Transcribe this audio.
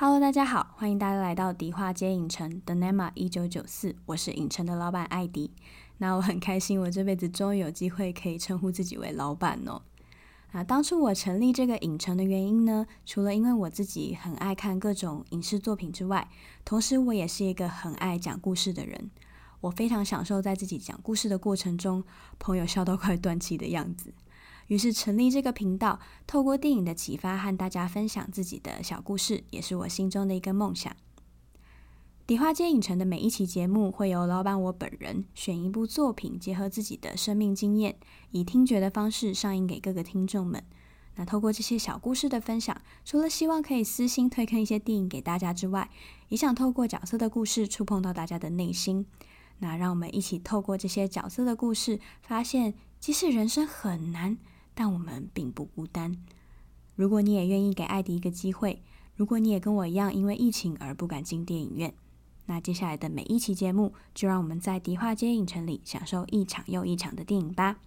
Hello，大家好，欢迎大家来到迪化街影城的 NEMA 一九九四，我是影城的老板艾迪。那我很开心，我这辈子终于有机会可以称呼自己为老板哦。啊，当初我成立这个影城的原因呢，除了因为我自己很爱看各种影视作品之外，同时我也是一个很爱讲故事的人。我非常享受在自己讲故事的过程中，朋友笑到快断气的样子。于是成立这个频道，透过电影的启发和大家分享自己的小故事，也是我心中的一个梦想。迪化街影城的每一期节目会由老板我本人选一部作品，结合自己的生命经验，以听觉的方式上映给各个听众们。那透过这些小故事的分享，除了希望可以私心推荐一些电影给大家之外，也想透过角色的故事触碰到大家的内心。那让我们一起透过这些角色的故事，发现即使人生很难，但我们并不孤单。如果你也愿意给艾迪一个机会，如果你也跟我一样因为疫情而不敢进电影院，那接下来的每一期节目，就让我们在迪化街影城里享受一场又一场的电影吧。